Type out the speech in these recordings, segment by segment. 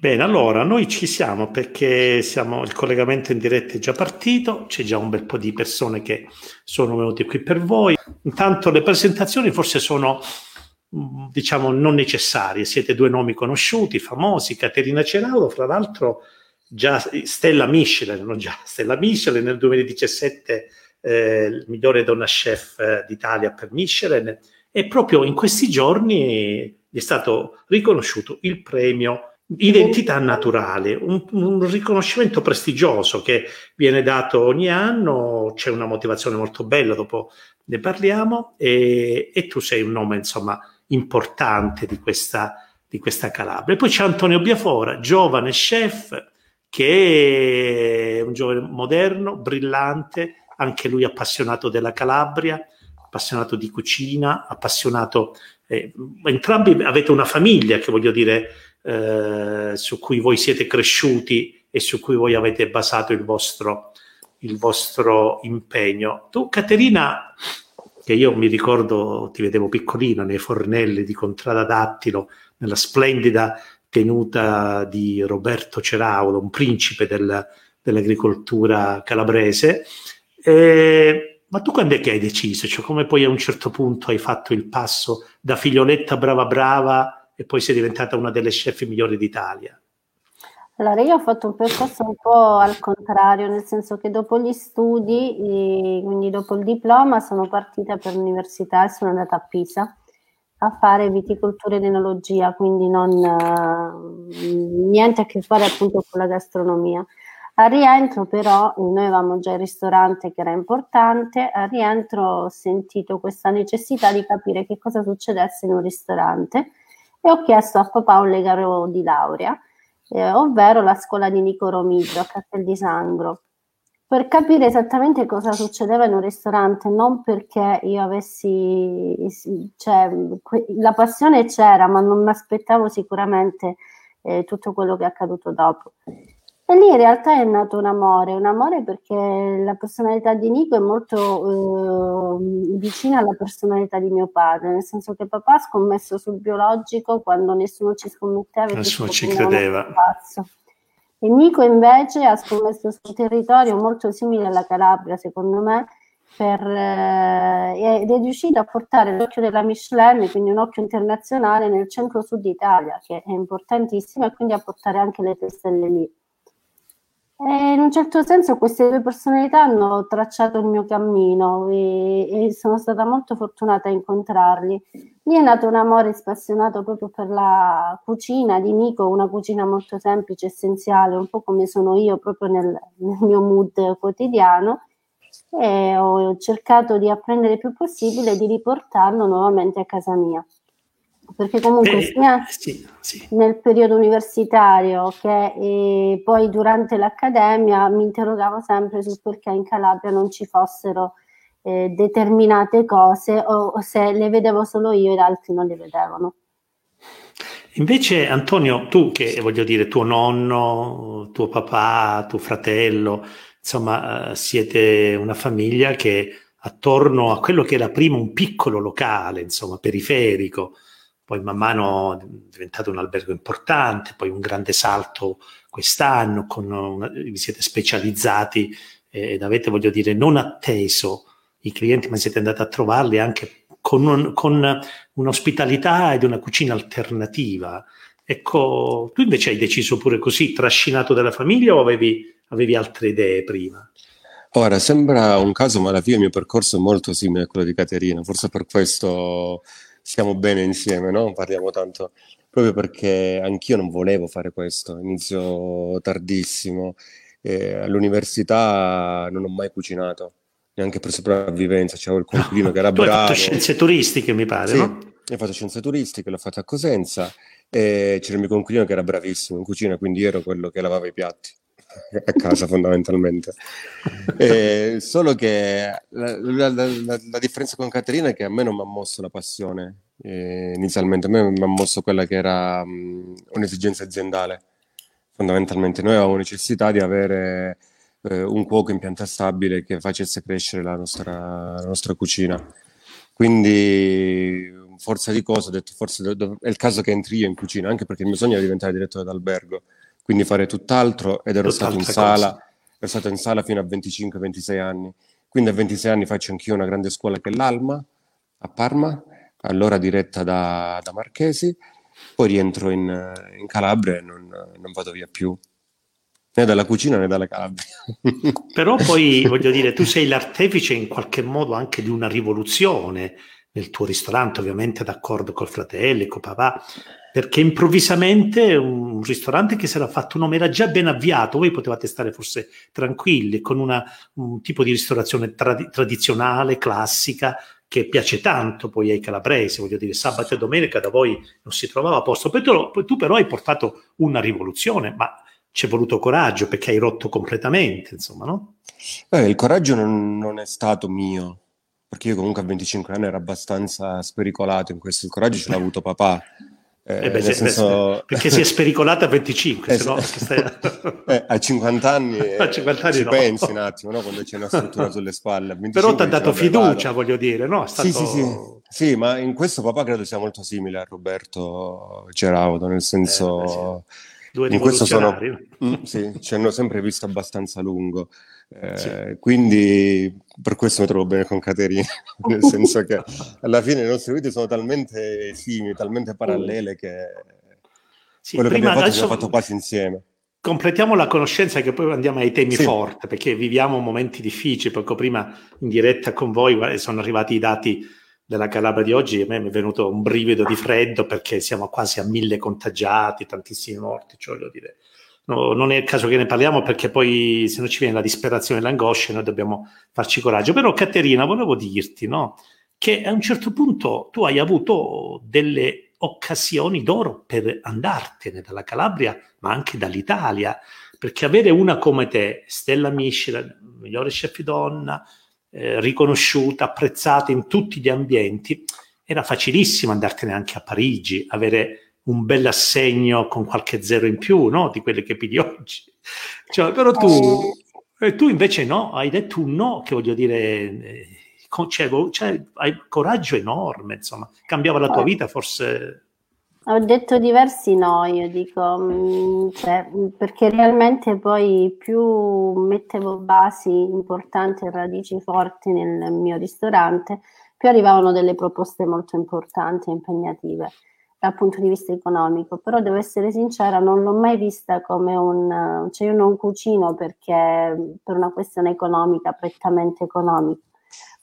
Bene, allora noi ci siamo perché siamo, il collegamento in diretta è già partito, c'è già un bel po' di persone che sono venute qui per voi. Intanto le presentazioni forse sono mm, diciamo non necessarie, siete due nomi conosciuti, famosi, Caterina Ceraulo, fra l'altro già Stella Michelin, non già Stella Michelin nel 2017 eh, migliore donna chef eh, d'Italia per Michelin e proprio in questi giorni gli è stato riconosciuto il premio identità naturale, un, un, riconoscimento prestigioso che viene dato ogni anno, c'è una motivazione molto bella, dopo ne parliamo, e, e tu sei un nome insomma importante di questa, di questa Calabria. E poi c'è Antonio Biafora, giovane chef, che è un giovane moderno, brillante, anche lui appassionato della Calabria, appassionato di cucina, appassionato... Eh, entrambi avete una famiglia che voglio dire eh, su cui voi siete cresciuti e su cui voi avete basato il vostro, il vostro impegno. Tu, Caterina, che io mi ricordo, ti vedevo piccolina nei fornelli di Contrada Dattilo, nella splendida tenuta di Roberto Ceraulo, un principe del, dell'agricoltura calabrese. Eh, ma tu quando è che hai deciso? Cioè, come poi a un certo punto hai fatto il passo da figlioletta brava brava e poi sei diventata una delle chef migliori d'Italia? Allora, io ho fatto un percorso un po' al contrario, nel senso che dopo gli studi, quindi dopo il diploma, sono partita per l'università e sono andata a Pisa a fare viticoltura ed enologia, quindi non, uh, niente a che fare appunto con la gastronomia. Al rientro però, noi avevamo già il ristorante che era importante, al rientro ho sentito questa necessità di capire che cosa succedesse in un ristorante e ho chiesto a papà un legaro di laurea, eh, ovvero la scuola di Nico Romigio a Castel di Sangro, per capire esattamente cosa succedeva in un ristorante, non perché io avessi, cioè, la passione c'era, ma non mi aspettavo sicuramente eh, tutto quello che è accaduto dopo. E lì in realtà è nato un amore, un amore perché la personalità di Nico è molto eh, vicina alla personalità di mio padre, nel senso che papà ha scommesso sul biologico quando nessuno ci scommetteva. Nessuno ci credeva. E Nico invece ha scommesso su un territorio molto simile alla Calabria, secondo me, per, eh, ed è riuscito a portare l'occhio della Michelin, quindi un occhio internazionale, nel centro-sud Italia, che è importantissimo, e quindi a portare anche le testelle lì. E in un certo senso queste due personalità hanno tracciato il mio cammino e, e, sono stata molto fortunata a incontrarli. Lì è nato un amore spassionato proprio per la cucina di Nico, una cucina molto semplice, essenziale, un po' come sono io proprio nel, nel mio mood quotidiano e ho cercato di apprendere il più possibile e di riportarlo nuovamente a casa mia perché comunque Beh, sia sì, sì. nel periodo universitario che eh, poi durante l'accademia mi interrogavo sempre sul perché in Calabria non ci fossero eh, determinate cose o, o se le vedevo solo io ed altri non le vedevano. Invece Antonio, tu che voglio dire tuo nonno, tuo papà, tuo fratello, insomma eh, siete una famiglia che attorno a quello che era prima un piccolo locale, insomma periferico, poi man mano è diventato un albergo importante, poi un grande salto quest'anno, una, vi siete specializzati eh, ed avete, voglio dire, non atteso i clienti, ma siete andati a trovarli anche con, un, con un'ospitalità ed una cucina alternativa. Ecco, tu invece hai deciso pure così, trascinato dalla famiglia o avevi, avevi altre idee prima? Ora, sembra un caso, ma alla fine il mio percorso è molto simile a quello di Caterina, forse per questo stiamo bene insieme, no? Parliamo tanto proprio perché anch'io non volevo fare questo, inizio tardissimo, eh, all'università non ho mai cucinato, neanche per sopravvivenza, c'avevo il coinquilino che era bravo. Hai fatto scienze turistiche, mi pare, sì, no? Ho fatto scienze turistiche, l'ho fatto a Cosenza e c'era il mio coinquilino che era bravissimo in cucina, quindi ero quello che lavava i piatti a casa fondamentalmente. Eh, solo che la, la, la, la, differenza con Caterina è che a me non mi ha mosso la passione eh, inizialmente, a me mi ha mosso quella che era um, un'esigenza aziendale. Fondamentalmente noi avevamo necessità di avere eh, un cuoco in pianta stabile che facesse crescere la nostra, la nostra cucina. Quindi forza di cose ho detto forse do- do- è il caso che entri io in cucina, anche perché il mio sogno era diventare direttore d'albergo, quindi fare tutt'altro ed ero stato in sala, ero stato in sala fino a 25-26 anni. Quindi a 26 anni faccio anch'io una grande scuola che è l'Alma a Parma, allora diretta da, da Marchesi, poi rientro in, in Calabria e non, non vado via più né dalla cucina né dalla Calabria. Però poi voglio dire, tu sei l'artefice in qualche modo anche di una rivoluzione nel tuo ristorante, ovviamente d'accordo col fratello, con papà, perché improvvisamente un ristorante che si era fatto un nome era già ben avviato, voi potevate stare forse tranquilli con una, un tipo di ristorazione trad- tradizionale, classica, che piace tanto poi ai calabresi, voglio dire, sabato e domenica da voi non si trovava a posto, poi tu, tu però hai portato una rivoluzione, ma ci è voluto coraggio perché hai rotto completamente, insomma, no? Eh, il coraggio non, non, è stato mio, perché io comunque a 25 anni ero abbastanza spericolato in questo, il coraggio ce l'ha avuto papà. Eh, eh beh, se, senso... perché si è spericolato a 25, se no, stai... eh, a 50 anni, a 50 anni ci no. pensi un attimo no? quando c'è una struttura sulle spalle. Però ti ha dato fiducia, vado. voglio dire, no? Stato... Sì, sì, sì. sì, ma in questo papà credo sia molto simile a Roberto Cerauto, nel senso... Eh, beh, sì due in questo sono, mm, sì, ci hanno sempre visto abbastanza lungo. Eh, sì. Quindi per questo mi trovo bene con Caterina, nel senso che alla fine le nostre vite sono talmente simili, talmente parallele che sì, quello che abbiamo fatto abbiamo fatto quasi insieme. Completiamo la conoscenza che poi andiamo ai temi sì. forti, perché viviamo momenti difficili. Poco prima in diretta con voi sono arrivati i dati della Calabria di oggi, a me mi è venuto un brivido di freddo perché siamo quasi a mille contagiati, tantissimi morti, cioè voglio dire. No, non è il caso che ne parliamo perché poi se no ci viene la disperazione e l'angoscia noi dobbiamo farci coraggio. Però Caterina, volevo dirti no, che a un certo punto tu hai avuto delle occasioni d'oro per andartene dalla Calabria, ma anche dall'Italia, perché avere una come te, Stella Miscela, migliore chef donna, eh, riconosciuta, apprezzata in tutti gli ambienti, era facilissimo andartene anche a Parigi, avere un bel assegno con qualche zero in più, no? Di quelle che pidi oggi. Cioè, però tu, eh, tu invece no, hai detto un no, che voglio dire, eh, cioè, cioè, hai coraggio enorme, insomma, cambiava la tua vita forse ho detto diversi no, io dico, mm, cioè, perché realmente poi più mettevo basi importanti e radici forti nel mio ristorante, più arrivavano delle proposte molto importanti e impegnative dal punto di vista economico, però devo essere sincera, non l'ho mai vista come un, cioè io non cucino perché per una questione economica, prettamente economica,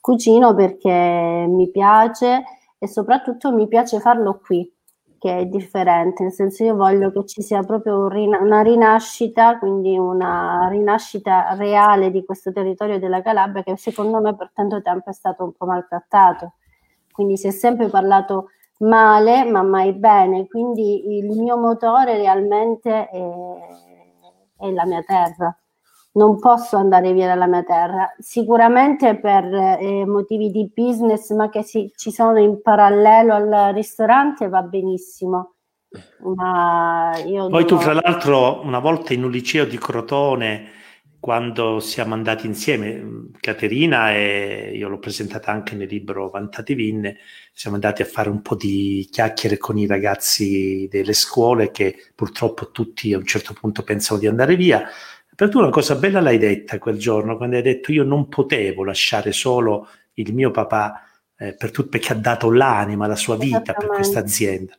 cucino perché mi piace e soprattutto mi piace farlo qui, che è differente, nel senso io voglio che ci sia proprio una rinascita, quindi una rinascita reale di questo territorio della Calabria che secondo me per tanto tempo è stato un po' maltrattato. Quindi si è sempre parlato male, ma mai bene. Quindi il mio motore realmente è, è la mia terra non posso andare via dalla mia terra, sicuramente per eh, motivi di business, ma che si, ci sono in parallelo al ristorante va benissimo. Ma io Poi tu, fra l'altro, una volta in un liceo di Crotone, quando siamo andati insieme, Caterina e io l'ho presentata anche nel libro Vantati Vinne, siamo andati a fare un po' di chiacchiere con i ragazzi delle scuole che purtroppo tutti a un certo punto pensano di andare via per tu una cosa bella l'hai detta quel giorno, quando hai detto io non potevo lasciare solo il mio papà eh, per tutto, perché ha dato l'anima, la sua vita per questa azienda.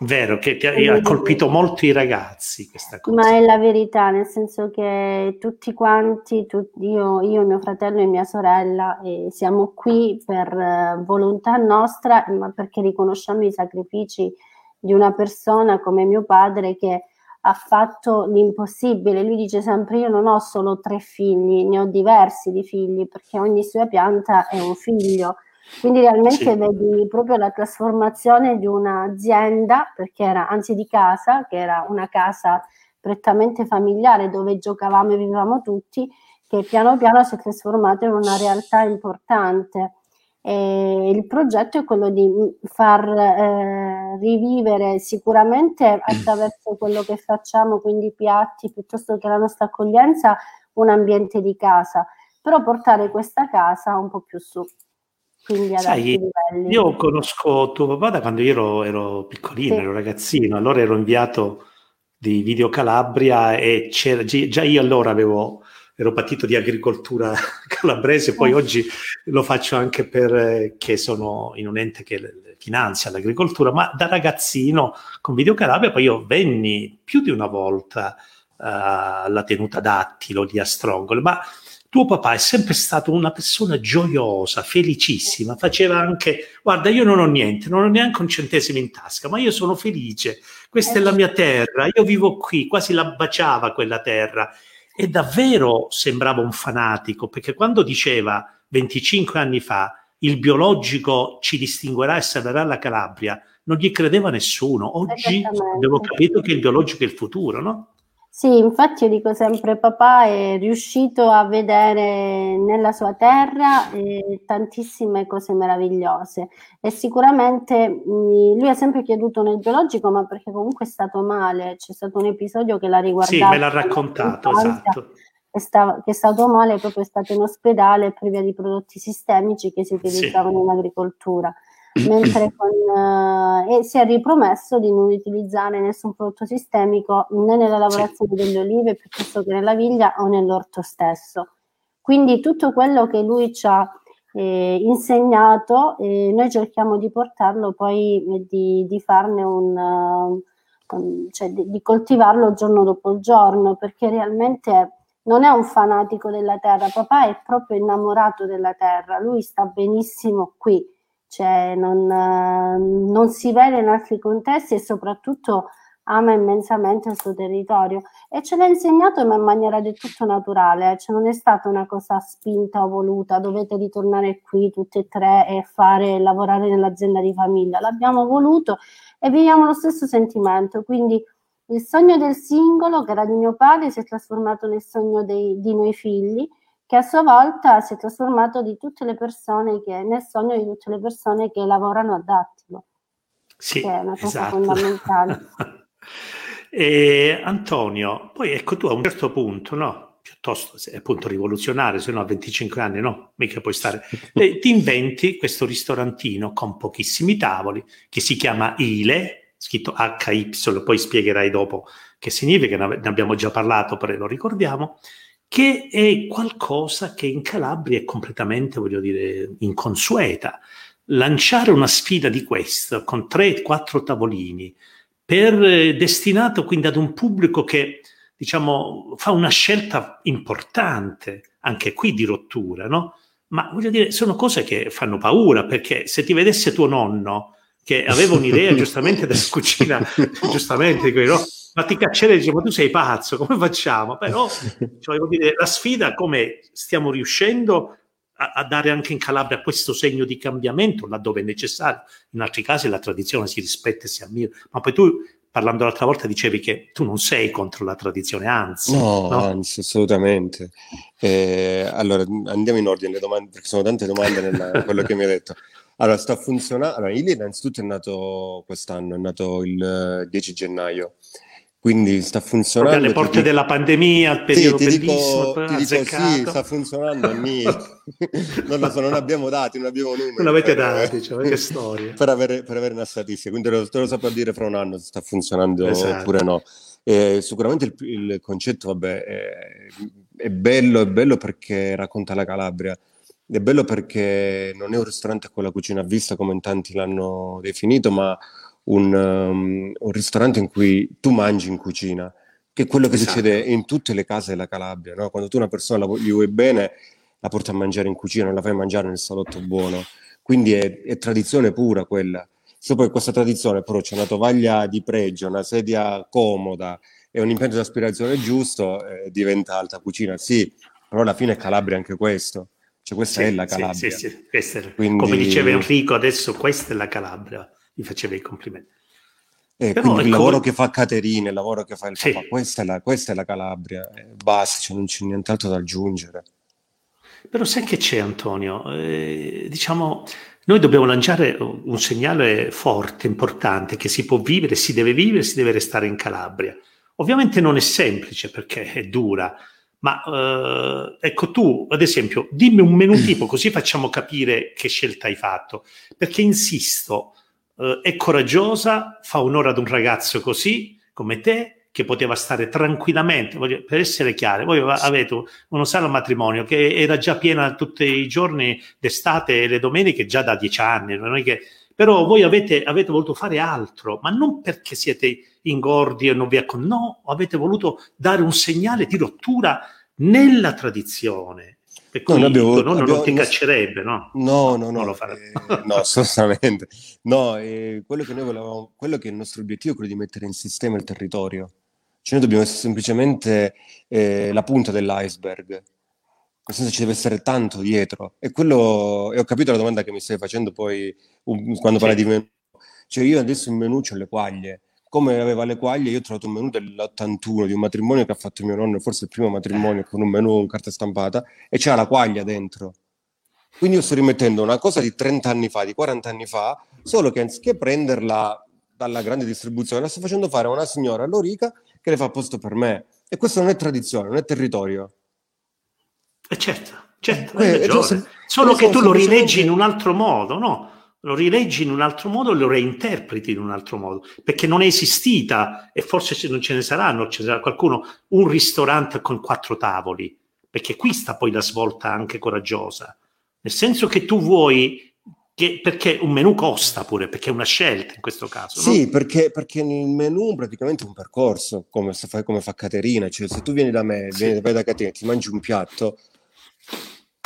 Vero, che ti ha, ha colpito molto i ragazzi questa cosa. Ma è la verità, nel senso che tutti quanti, tu, io, io, mio fratello e mia sorella, eh, siamo qui per eh, volontà nostra, ma perché riconosciamo i sacrifici di una persona come mio padre che ha fatto l'impossibile. Lui dice sempre: Io non ho solo tre figli, ne ho diversi di figli, perché ogni sua pianta è un figlio. Quindi realmente sì. vedi proprio la trasformazione di un'azienda, perché era anzi di casa, che era una casa prettamente familiare dove giocavamo e vivevamo tutti, che piano piano si è trasformata in una realtà importante. E il progetto è quello di far eh, rivivere sicuramente attraverso quello che facciamo, quindi i piatti piuttosto che la nostra accoglienza, un ambiente di casa, però portare questa casa un po' più su. quindi ad Sai, livelli. Io conosco tuo papà da quando io ero, ero piccolino, sì. ero ragazzino, allora ero inviato di Video Calabria e già io allora avevo, ero partito di agricoltura calabrese, poi oh. oggi lo faccio anche perché sono in un ente che finanzia l'agricoltura, ma da ragazzino con Video Calabria poi io venni più di una volta uh, alla tenuta dattilo di Astrongolo, ma tuo papà è sempre stato una persona gioiosa, felicissima, faceva anche, guarda, io non ho niente, non ho neanche un centesimo in tasca, ma io sono felice, questa è la mia terra, io vivo qui, quasi la baciava quella terra. E davvero sembrava un fanatico, perché quando diceva 25 anni fa il biologico ci distinguerà e salverà la Calabria, non gli credeva nessuno. Oggi abbiamo capito che il biologico è il futuro, no? Sì, infatti io dico sempre papà è riuscito a vedere nella sua terra eh, tantissime cose meravigliose e sicuramente mh, lui ha sempre creduto nel biologico ma perché comunque è stato male, c'è stato un episodio che l'ha riguardato. Sì, me l'ha raccontato, esatto. Che è stato male, proprio è stato in ospedale per via di prodotti sistemici che si utilizzavano sì. in agricoltura mentre con, uh, e si è ripromesso di non utilizzare nessun prodotto sistemico né nella lavorazione delle olive piuttosto che nella viglia o nell'orto stesso. Quindi tutto quello che lui ci ha eh, insegnato, eh, noi cerchiamo di portarlo poi eh, di, di, farne un, uh, cioè di, di coltivarlo giorno dopo giorno, perché realmente non è un fanatico della terra, papà è proprio innamorato della terra, lui sta benissimo qui cioè non, non, si vede in altri contesti e soprattutto ama immensamente il suo territorio. E ce l'ha insegnato in maniera del tutto naturale, cioè non è stata una cosa spinta o voluta, dovete ritornare qui tutte e tre e fare, lavorare nell'azienda di famiglia, l'abbiamo voluto e viviamo lo stesso sentimento, quindi il sogno del singolo che era di mio padre si è trasformato nel sogno dei, di noi figli che a sua volta si è trasformato di tutte le persone che, nel sogno di tutte le persone che lavorano ad Attilo. Sì, che è una cosa esatto. fondamentale. e Antonio, poi ecco tu a un certo punto, no? Piuttosto, è appunto rivoluzionario, se no a 25 anni no, mica puoi stare. E ti inventi questo ristorantino con pochissimi tavoli che si chiama Ile, scritto HY, poi spiegherai dopo che significa, ne abbiamo già parlato, però lo ricordiamo che è qualcosa che in Calabria è completamente, voglio dire, inconsueta. Lanciare una sfida di questo con tre, quattro tavolini, per, eh, destinato quindi ad un pubblico che, diciamo, fa una scelta importante, anche qui di rottura, no? Ma voglio dire, sono cose che fanno paura, perché se ti vedesse tuo nonno, che aveva un'idea giustamente della cucina, giustamente, no? Ma ti caccerei e dice, ma tu sei pazzo, come facciamo? Però, cioè, dire, la sfida come stiamo riuscendo a, a, dare anche in Calabria questo segno di cambiamento, laddove è necessario. In altri casi la tradizione si rispetta e si ammira. Ma poi tu, parlando l'altra volta, dicevi che tu non sei contro la tradizione, anzi. No, no? anzi, assolutamente. Eh, allora, andiamo in ordine le domande, perché sono tante domande in quello che mi hai detto. Allora, sta funzionando. Allora, Ili innanzitutto è nato quest'anno, è nato il 10 eh, gennaio quindi sta funzionando. alle porte dico... della pandemia, al periodo sì, ti bellissimo. Dico, ti dico sì, sta funzionando. non lo so, non abbiamo dati, non abbiamo numeri. Non avete dati, cioè, che storia. Per avere, per avere, una statistica, quindi te lo, te lo saprò dire fra un anno se sta funzionando esatto. oppure no. E sicuramente il, il, concetto, vabbè, è, è bello, è bello perché racconta la Calabria. È bello perché non è un ristorante con la cucina a vista come in tanti l'hanno definito, ma un, um, un, ristorante in cui tu mangi in cucina, che è quello che esatto. succede in tutte le case della Calabria. No? Quando tu una persona la, gli vuoi bene, la porti a mangiare in cucina, non la fai mangiare nel salotto buono. Quindi è, è tradizione pura quella. Se poi questa tradizione però c'è una tovaglia di pregio, una sedia comoda e un impianto di aspirazione giusto, eh, diventa alta cucina. Sì, però alla fine è Calabria anche questo. Cioè questa sì, è la Calabria. Sì, sì, Quindi... Come diceva Enrico, adesso questa è la Calabria gli faceva i complimenti. Eh, Però, il lavoro come... che fa Caterina, il lavoro che fa il sì. papà, questa è la, questa è la Calabria, eh, basta, cioè non c'è nient'altro da aggiungere. Però sai che c'è Antonio? Eh, diciamo, noi dobbiamo lanciare un segnale forte, importante, che si può vivere, si deve vivere, si deve restare in Calabria. Ovviamente non è semplice perché è dura, Ma eh, ecco tu, ad esempio, dimmi un menù tipo, così facciamo capire che scelta hai fatto. Perché insisto, eh, è coraggiosa, fa onore ad un ragazzo così come te, che poteva stare tranquillamente, voglio, per essere chiari, voi avete uno sala matrimonio che era già piena tutti i giorni d'estate e le domeniche già da dieci anni, non è che, però voi avete, avete voluto fare altro, ma non perché siete ingordi e non vi accon- no, avete voluto dare un segnale di rottura nella tradizione. Per cui no, abbiamo, no, abbiamo, non ti caccerebbe, no? No, no, no, no, eh, no assolutamente. No, eh, quello che noi volevamo, quello che è il nostro obiettivo è quello di mettere in sistema il territorio. Cioè noi dobbiamo essere semplicemente eh, la punta dell'iceberg, nel senso ci deve essere tanto dietro. E quello, e ho capito la domanda che mi stai facendo poi um, quando parli di menù. Cioè io adesso in menù ho le quaglie, come aveva le quaglie, io ho trovato un menù dell'81 di un matrimonio che ha fatto mio nonno, forse il primo matrimonio con un menù in carta stampata, e c'era la quaglia dentro. Quindi io sto rimettendo una cosa di 30 anni fa, di 40 anni fa, solo che anziché prenderla dalla grande distribuzione, la sto facendo fare a una signora all'Orica che le fa posto per me. E questo non è tradizione, non è territorio. E eh certo, certo, eh, cioè, solo che tu lo rileggi in un altro modo, no? Lo rileggi in un altro modo e lo reinterpreti in un altro modo, perché non è esistita, e forse non ce ne saranno, ce ne sarà qualcuno, un ristorante con quattro tavoli, perché qui sta poi la svolta anche coraggiosa, nel senso che tu vuoi che, perché un menù costa pure, perché è una scelta in questo caso. Sì, no? perché, perché il menù praticamente è un percorso, come, fa, come fa Caterina, cioè se tu vieni da me, sì. vieni da Caterina, ti mangi un piatto,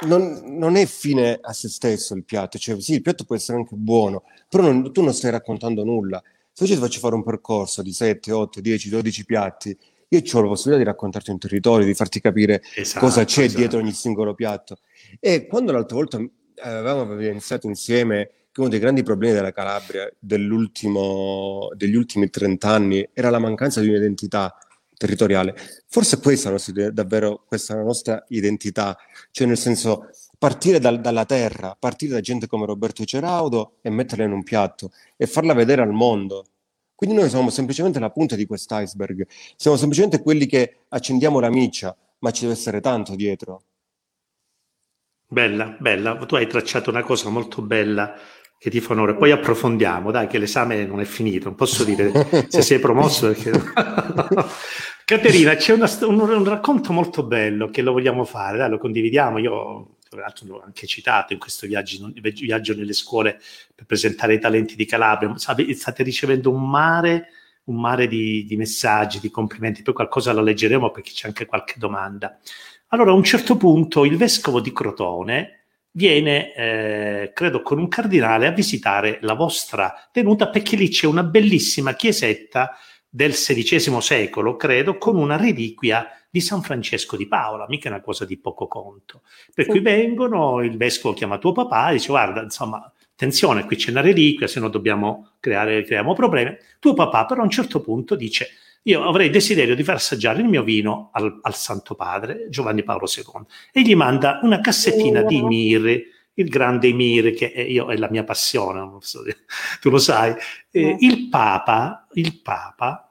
non, non, è fine a se stesso il piatto, cioè sì, il piatto può essere anche buono, però non, tu non stai raccontando nulla. Se io ti faccio fare un percorso di 7, 8, 10, 12 piatti, io ho la possibilità di raccontarti un territorio, di farti capire esatto, cosa c'è esatto. dietro ogni singolo piatto. E quando l'altra volta avevamo iniziato insieme che uno dei grandi problemi della Calabria degli ultimi 30 anni era la mancanza di un'identità territoriale. Forse questa è davvero questa è la nostra identità, cioè nel senso partire dal, dalla terra, partire da gente come Roberto Ceraudo e metterla in un piatto e farla vedere al mondo. Quindi noi siamo semplicemente la punta di quest'iceberg, siamo semplicemente quelli che accendiamo la miccia, ma ci deve essere tanto dietro. Bella, bella. Tu hai tracciato una cosa molto bella che ti fa onore. Poi approfondiamo, dai, che l'esame non è finito. Non posso dire se sei promosso perché... Caterina, c'è una, un, un, racconto molto bello che lo vogliamo fare, dai, lo condividiamo. Io, tra l'altro, l'ho anche citato in questo viaggio, viaggio nelle scuole per presentare i talenti di Calabria. State ricevendo un mare, un mare di, di messaggi, di complimenti. Poi qualcosa lo leggeremo perché c'è anche qualche domanda. Allora, a un certo punto il vescovo di Crotone viene, eh, credo, con un cardinale a visitare la vostra tenuta perché lì c'è una bellissima chiesetta del XVI secolo, credo, con una reliquia di San Francesco di Paola, mica una cosa di poco conto. Per cui vengono, il vescovo chiama tuo papà e dice guarda, insomma, attenzione, qui c'è una reliquia, se no dobbiamo creare, creiamo problemi. Tuo papà però a un certo punto dice io avrei desiderio di far assaggiare il mio vino al, al Santo Padre, Giovanni Paolo II, e gli manda una cassettina di Mir, il grande Mir, che è, io, è la mia passione, tu lo sai. Eh, il Papa, il Papa,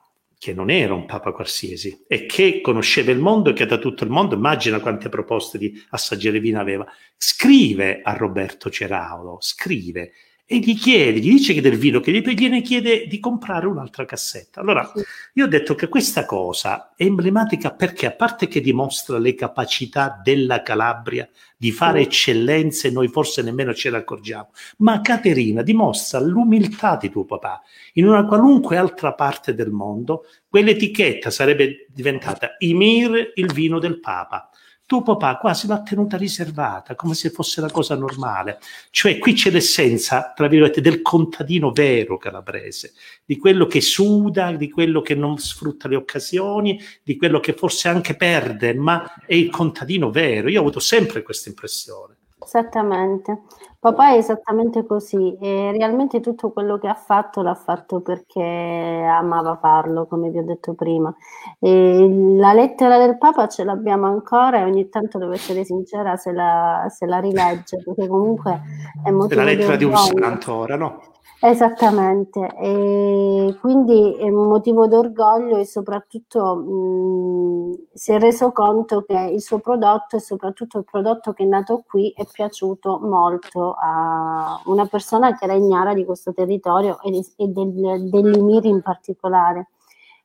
che non era un Papa qualsiasi, e che conosceva il mondo e che da tutto il mondo, immagina quante proposte di assaggiare vino aveva, scrive a Roberto Ceraulo, scrive e gli chiede, gli dice che del vino che gliene chiede di comprare un'altra cassetta. Allora, io ho detto che questa cosa è emblematica perché, a parte che dimostra le capacità della Calabria di fare eccellenze, noi forse nemmeno ce ne accorgiamo, ma Caterina dimostra l'umiltà di tuo papà. In una qualunque altra parte del mondo, quell'etichetta sarebbe diventata Imir, il vino del Papa tuo papà quasi l'ha tenuta riservata, come se fosse la cosa normale. Cioè qui c'è l'essenza, tra virgolette, del contadino vero calabrese, di quello che suda, di quello che non sfrutta le occasioni, di quello che forse anche perde, ma è il contadino vero. Io ho avuto sempre questa impressione. Esattamente. Papà è esattamente così e realmente tutto quello che ha fatto l'ha fatto perché amava farlo, come vi ho detto prima. E la lettera del Papa ce l'abbiamo ancora e ogni tanto, devo essere sincera, se la, se la rilegge, perché comunque è molto... È la lettera di un santo ora, no? Esattamente, e quindi è un motivo d'orgoglio e soprattutto mh, si è reso conto che il suo prodotto e soprattutto il prodotto che è nato qui è piaciuto molto a una persona che era ignara di questo territorio e, e del, dell'Imiri in particolare.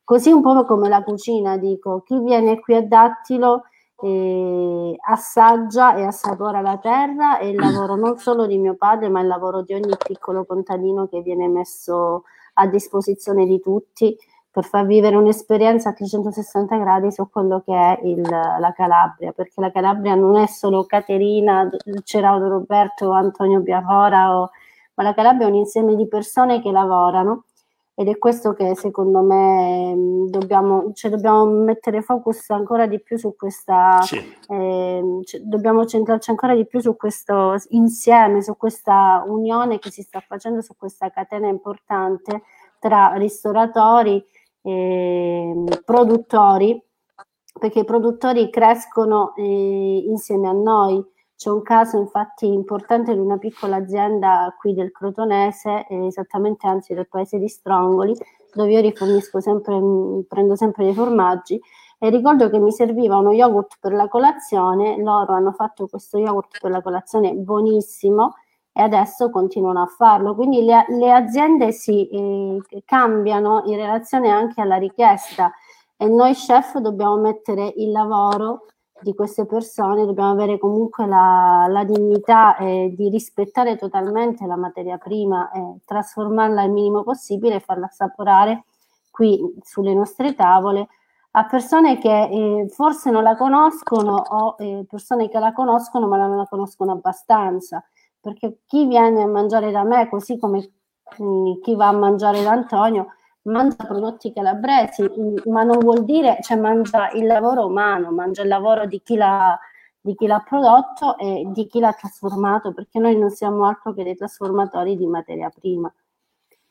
Così un po' come la cucina, dico, chi viene qui a Dattilo eh, assaggia e assapora la terra e il lavoro non solo di mio padre, ma il lavoro di ogni piccolo contadino che viene messo a disposizione di tutti per far vivere un'esperienza a 360 gradi su quello che è il, la Calabria, perché la Calabria non è solo Caterina, Ceraudo Roberto Antonio Biavora, o, ma la Calabria è un insieme di persone che lavorano ed è questo che secondo me mm, dobbiamo, cioè dobbiamo mettere focus ancora di più su questa, sì. eh, cioè dobbiamo centrarci ancora di più su questo insieme, su questa unione che si sta facendo, su questa catena importante tra ristoratori e produttori, perché i produttori crescono eh, insieme a noi c'è un caso infatti importante di una piccola azienda qui del Crotonese, eh, esattamente anzi del paese di Strongoli, dove io rifornisco sempre, mm, prendo sempre dei formaggi e ricordo che mi serviva uno yogurt per la colazione, loro hanno fatto questo yogurt per la colazione buonissimo e adesso continuano a farlo. Quindi le, le aziende si eh, cambiano in relazione anche alla richiesta e noi chef dobbiamo mettere il lavoro di queste persone dobbiamo avere comunque la, la dignità eh, di rispettare totalmente la materia prima e trasformarla il minimo possibile e farla assaporare qui sulle nostre tavole. A persone che eh, forse non la conoscono o eh, persone che la conoscono ma non la conoscono abbastanza perché chi viene a mangiare da me così come mh, mm, chi va a mangiare da Antonio mangia prodotti calabresi, ma non vuol dire, cioè mangia il lavoro umano, mangia il lavoro di chi l'ha, di chi l'ha prodotto e di chi l'ha trasformato, perché noi non siamo altro che dei trasformatori di materia prima.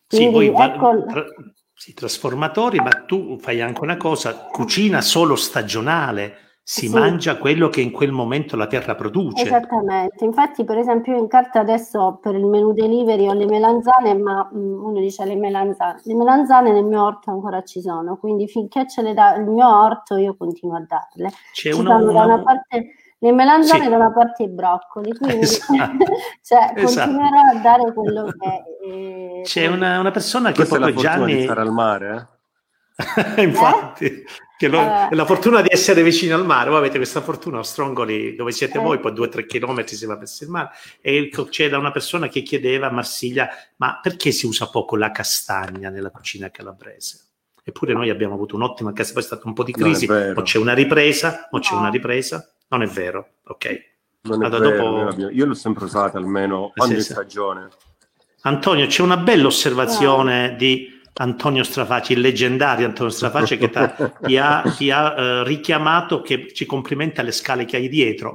Quindi, sì, ecco... tra, sì, trasformatori, ma tu fai anche una cosa, cucina solo stagionale, si sì. mangia quello che in quel momento la terra produce. Esattamente, infatti per esempio io in carta adesso per il menu delivery ho le melanzane, ma mh, mm, uno dice le melanzane, le melanzane nel mio orto ancora ci sono, quindi finché ce le dà il mio orto io continuo a darle. C'è ci una, una... da una parte le melanzane sì. da una parte i broccoli, quindi esatto. cioè, esatto. continuerò a dare quello che... Eh, C'è una, una, persona che Questa proprio è la Gianni... di stare al mare, eh? Infatti, eh? Che lo, uh, la fortuna di essere vicino al mare, voi avete questa fortuna a Strongoli dove siete eh. voi, poi due o tre chilometri si va verso il mare, e c'è da una persona che chiedeva a Marsiglia, ma perché si usa poco la castagna nella cucina calabrese? Eppure noi abbiamo avuto un'ottima casa, poi è stata un po' di crisi, o c'è una ripresa, o c'è una ripresa, non è vero, ok. Non è vero, dopo... Io l'ho sempre usata almeno ogni sì, stagione. Antonio, c'è una bella osservazione di Antonio Strafaci, il leggendario Antonio Strafaci che ti ha, ti ha uh, richiamato, che ci complimenta le scale che hai dietro.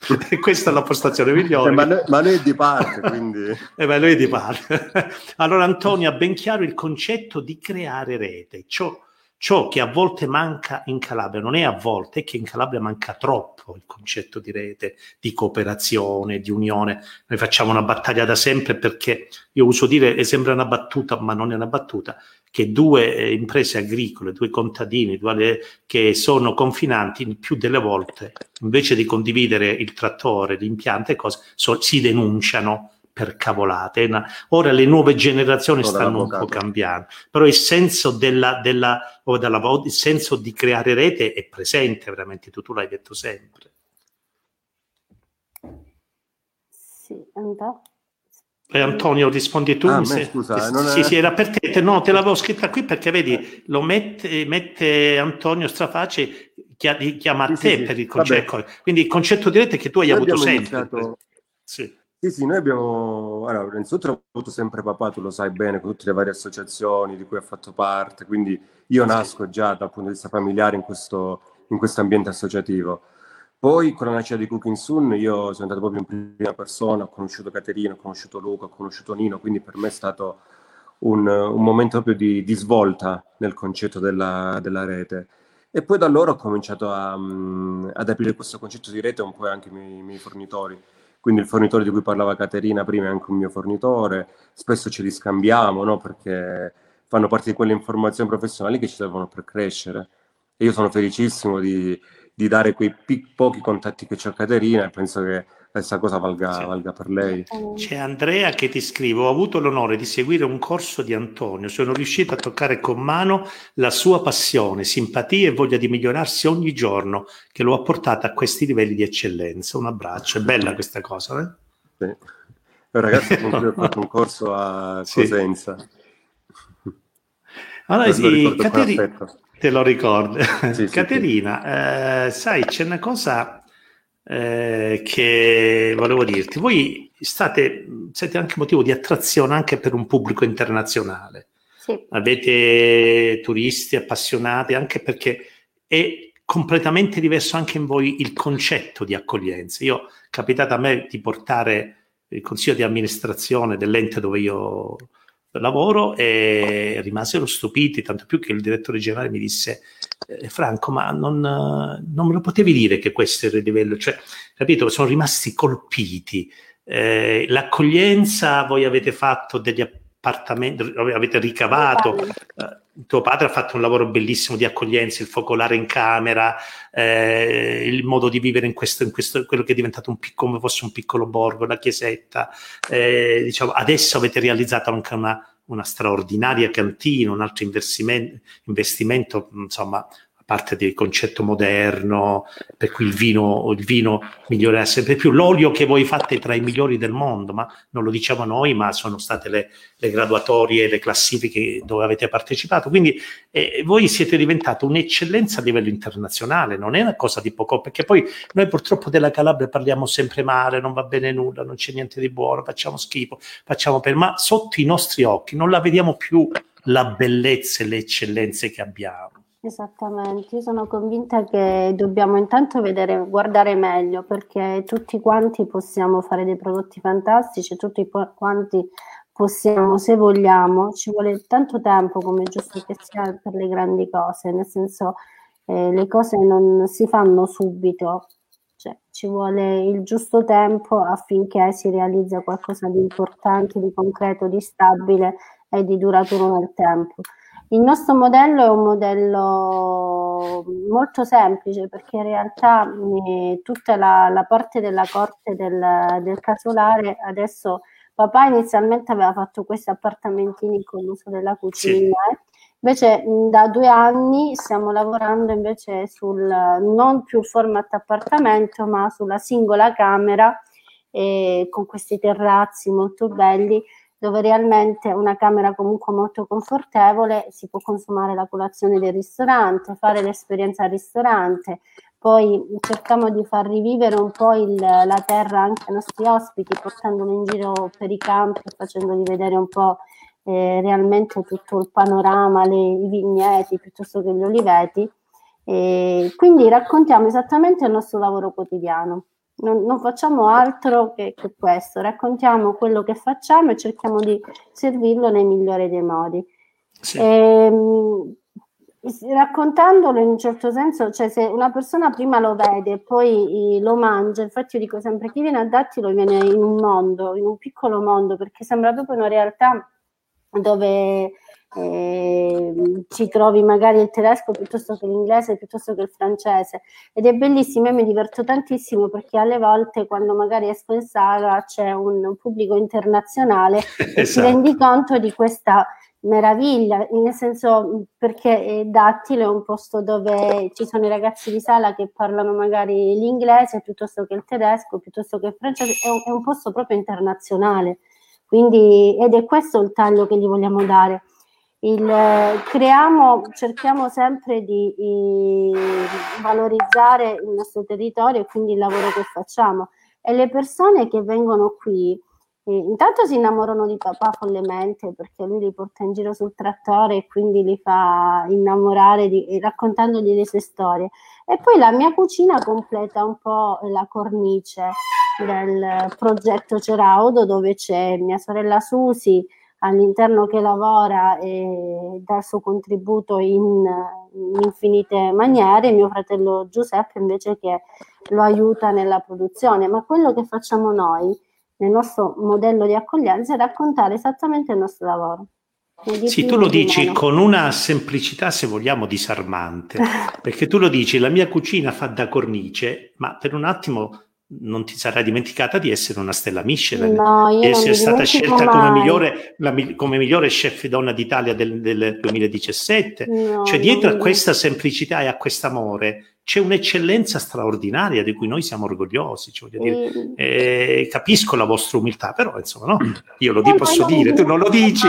Questa è la postazione migliore. Eh, ma, noi, ma, noi, è di parte, quindi... eh beh, lui è di parte. allora Antonio ha ben chiaro il concetto di creare rete. Ciò, ciò che a volte manca in Calabria, non è a volte, è che in Calabria manca troppo il concetto di rete, di cooperazione, di unione. Noi facciamo una battaglia da sempre perché io uso dire, e sembra una battuta, ma non è una battuta, che due eh, imprese agricole, due contadini due, che sono confinanti, più delle volte, invece di condividere il trattore, l'impianto e cose, so, si denunciano per cavolate. Ora le nuove generazioni stanno un po' cambiando, però il senso, della, della, o della, il senso di creare rete è presente veramente, tu, tu l'hai detto sempre. Sì, andò. Eh, Antonio, rispondi tu. Ah, me, se, scusa, eh, sì, è... sì, era per te. No, te l'avevo scritta qui perché vedi, lo mette, mette Antonio Straface, chiama a te sì, per il concetto. Vabbè. Quindi il concetto diretto è che tu hai Noi avuto sempre. Iniziato... Sì. Sì, sì, noi abbiamo, allora, innanzitutto ho avuto sempre papà, tu lo sai bene, con tutte le varie associazioni di cui ha fatto parte, quindi io nasco già dal punto di vista familiare in questo, in questo ambiente associativo. Poi con la nascita di Cooking Soon io sono andato proprio in prima persona, ho conosciuto Caterina, ho conosciuto Luca, ho conosciuto Nino, quindi per me è stato un, un momento proprio di, di, svolta nel concetto della, della, rete. E poi da allora ho cominciato a, ad aprire questo concetto di rete un po' anche ai miei, miei fornitori quindi il fornitore di cui parlava Caterina prima è anche un mio fornitore, spesso ce li scambiamo, no? perché fanno parte di quelle informazioni professionali che ci servono per crescere. E io sono felicissimo di, di dare quei pic- pochi contatti che c'è a Caterina e penso che questa cosa valga, sì. valga, per lei. C'è Andrea che ti scrive: Ho avuto l'onore di seguire un corso di Antonio. Sono riuscito a toccare con mano la sua passione, simpatia e voglia di migliorarsi ogni giorno, che lo ha portato a questi livelli di eccellenza. Un abbraccio, è bella questa cosa, eh? Sì. Ragazzi, ho fatto un corso a Cosenza. Sì. Allora, sì, Cateri- te lo ricordo. Caterina, eh, sai, c'è una cosa eh, che volevo dirti. Voi state, siete anche motivo di attrazione anche per un pubblico internazionale. Sì. Avete turisti appassionati anche perché è completamente diverso anche in voi il concetto di accoglienza. Io è capitato a me di portare il consiglio di amministrazione dell'ente dove io lavoro e rimasero stupiti, tanto più che il direttore generale mi disse eh, Franco, ma non, non, me lo potevi dire che questo era il livello, cioè, capito, sono rimasti colpiti. Eh, l'accoglienza voi avete fatto degli appartamenti, avete ricavato, eh, tuo padre ha fatto un lavoro bellissimo di accoglienza, il focolare in camera, eh, il modo di vivere in questo, in questo, quello che è diventato un piccolo, come fosse un piccolo borgo, la chiesetta. Eh, diciamo, adesso avete realizzato anche una, una straordinaria cantina, un altro investimento, insomma, parte del concetto moderno, per cui il vino, il vino migliorerà sempre più. L'olio che voi fate tra i migliori del mondo, ma non lo diciamo noi, ma sono state le, le graduatorie, le classifiche dove avete partecipato. Quindi eh, voi siete diventati un'eccellenza a livello internazionale, non è una cosa di poco, perché poi noi purtroppo della Calabria parliamo sempre male, non va bene nulla, non c'è niente di buono, facciamo schifo, facciamo per, ma sotto i nostri occhi non la vediamo più la bellezza e le eccellenze che abbiamo. Esattamente, io sono convinta che dobbiamo intanto vedere, guardare meglio perché tutti quanti possiamo fare dei prodotti fantastici, tutti quanti possiamo, se vogliamo, ci vuole tanto tempo come giusto che sia per le grandi cose, nel senso eh, le cose non si fanno subito, cioè ci vuole il giusto tempo affinché si realizza qualcosa di importante, di concreto, di stabile e di duraturo nel tempo. Il nostro modello è un modello molto semplice perché in realtà eh, tutta la, la, parte della corte del, del, casolare adesso papà inizialmente aveva fatto questi appartamentini con l'uso della cucina sì. invece da due anni stiamo lavorando invece sul non più format appartamento ma sulla singola camera eh, con questi terrazzi molto belli dove realmente una camera comunque molto confortevole, si può consumare la colazione del ristorante, fare l'esperienza al ristorante, poi cerchiamo di far rivivere un po' il, la terra anche ai nostri ospiti, portandoli in giro per i campi, facendogli vedere un po' eh, realmente tutto il panorama, le, i vigneti piuttosto che gli oliveti. E quindi raccontiamo esattamente il nostro lavoro quotidiano non, non facciamo altro che, che, questo, raccontiamo quello che facciamo e cerchiamo di servirlo nel migliore dei modi. Sì. E, ehm, raccontandolo in un certo senso, cioè se una persona prima lo vede e poi lo mangia, infatti io dico sempre chi viene a Dattilo viene in un mondo, in un piccolo mondo, perché sembra proprio una realtà dove eh, ci trovi magari il tedesco piuttosto che l'inglese, piuttosto che il francese ed è bellissimo e mi diverto tantissimo perché alle volte quando magari esco in sala c'è un, pubblico internazionale esatto. e ti rendi conto di questa meraviglia, nel senso perché Dattilo è un posto dove ci sono i ragazzi di sala che parlano magari l'inglese piuttosto che il tedesco, piuttosto che il francese, è un, è un posto proprio internazionale. Quindi, ed è questo il taglio che gli vogliamo dare il, creiamo, cerchiamo sempre di, di, valorizzare il nostro territorio e quindi il lavoro che facciamo. E le persone che vengono qui, eh, intanto si innamorano di papà follemente perché lui li porta in giro sul trattore e quindi li fa innamorare di, raccontandogli le sue storie. E poi la mia cucina completa un po' la cornice del progetto Ceraudo dove c'è mia sorella Susi, all'interno che lavora e dà il suo contributo in, in infinite maniere, mio fratello Giuseppe invece che lo aiuta nella produzione, ma quello che facciamo noi nel nostro modello di accoglienza è raccontare esattamente il nostro lavoro. Sì, tu lo dici meno. con una semplicità, se vogliamo, disarmante, perché tu lo dici, la mia cucina fa da cornice, ma per un attimo non ti sarai dimenticata di essere una stella Michelin, no, di essere stata scelta come migliore, la, come migliore, chef donna d'Italia del, del 2017. No, cioè dietro a questa semplicità e a questo amore c'è un'eccellenza straordinaria di cui noi siamo orgogliosi. Cioè, dire, mm. eh, capisco la vostra umiltà, però insomma, no? io lo eh, posso dire, tu non lo dici.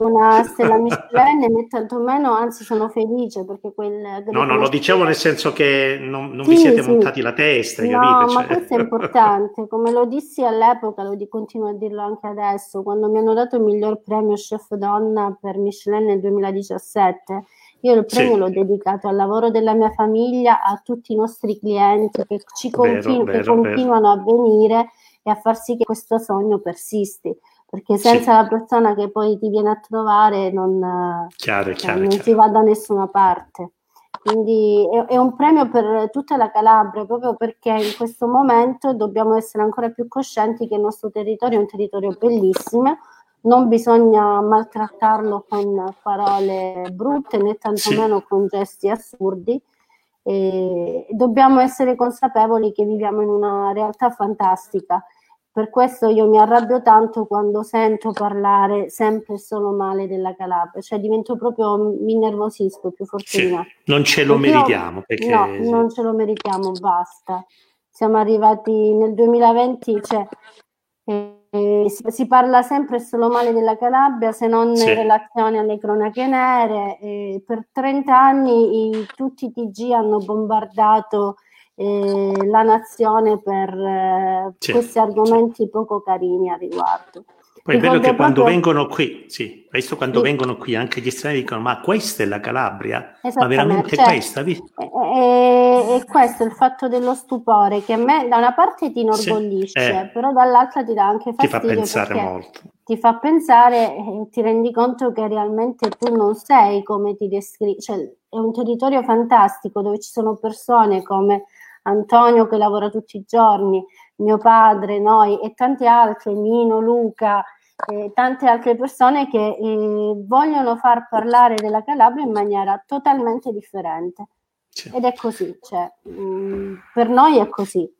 una stella Michelin né tantomeno, anzi sono felice perché quel... No, no, lo diciamo nel senso che non, non sì, vi siete sì. montati la testa, no, capite? Cioè. ma questo è importante, come lo dissi all'epoca, lo di, continuo a dirlo anche adesso, quando mi hanno dato il miglior premio chef donna per Michelin nel 2017 io il premio sì. l'ho dedicato al lavoro della mia famiglia, a tutti i nostri clienti che, ci continu- vero, che vero, continuano vero. a venire e a far sì che questo sogno persisti. Perché senza sì. la persona che poi ti viene a trovare non, chiaro, cioè, chiaro, non chiaro. si va da nessuna parte. Quindi è, è, un premio per tutta la Calabria, proprio perché in questo momento dobbiamo essere ancora più coscienti che il nostro territorio è un territorio bellissimo, non bisogna maltrattarlo con parole brutte né tantomeno sì. con gesti assurdi. E dobbiamo essere consapevoli che viviamo in una realtà fantastica. Per questo io mi arrabbio tanto quando sento parlare sempre e solo male della Calabria, cioè divento proprio, mi nervosisco più forte sì. Non ce lo perché meritiamo. Perché... No, non ce lo meritiamo, basta. Siamo arrivati nel 2020, cioè, eh, si, parla sempre solo male della Calabria, se non sì. in relazione alle cronache nere. Eh, per 30 anni i, tutti i TG hanno bombardato eh, la nazione per eh, sì. questi argomenti poco carini a riguardo. Poi è vero che quando vengono qui, sì, visto quando sì. vengono qui anche gli stranieri dicono ma questa è la Calabria? Ma veramente cioè, questa? E, e, questo è il fatto dello stupore che a me da una parte ti inorgoglisce, sì, eh, però dall'altra ti dà anche fastidio. Ti fa pensare molto. Ti fa pensare e ti rendi conto che realmente tu non sei come ti descrivi, cioè è un territorio fantastico dove ci sono persone come Antonio che lavora tutti i giorni, mio padre, noi e tanti altri, Nino, Luca, e tante altre persone che eh, vogliono far parlare della Calabria in maniera totalmente differente. Sì. Ed è così, cioè, mh, mm, per noi è così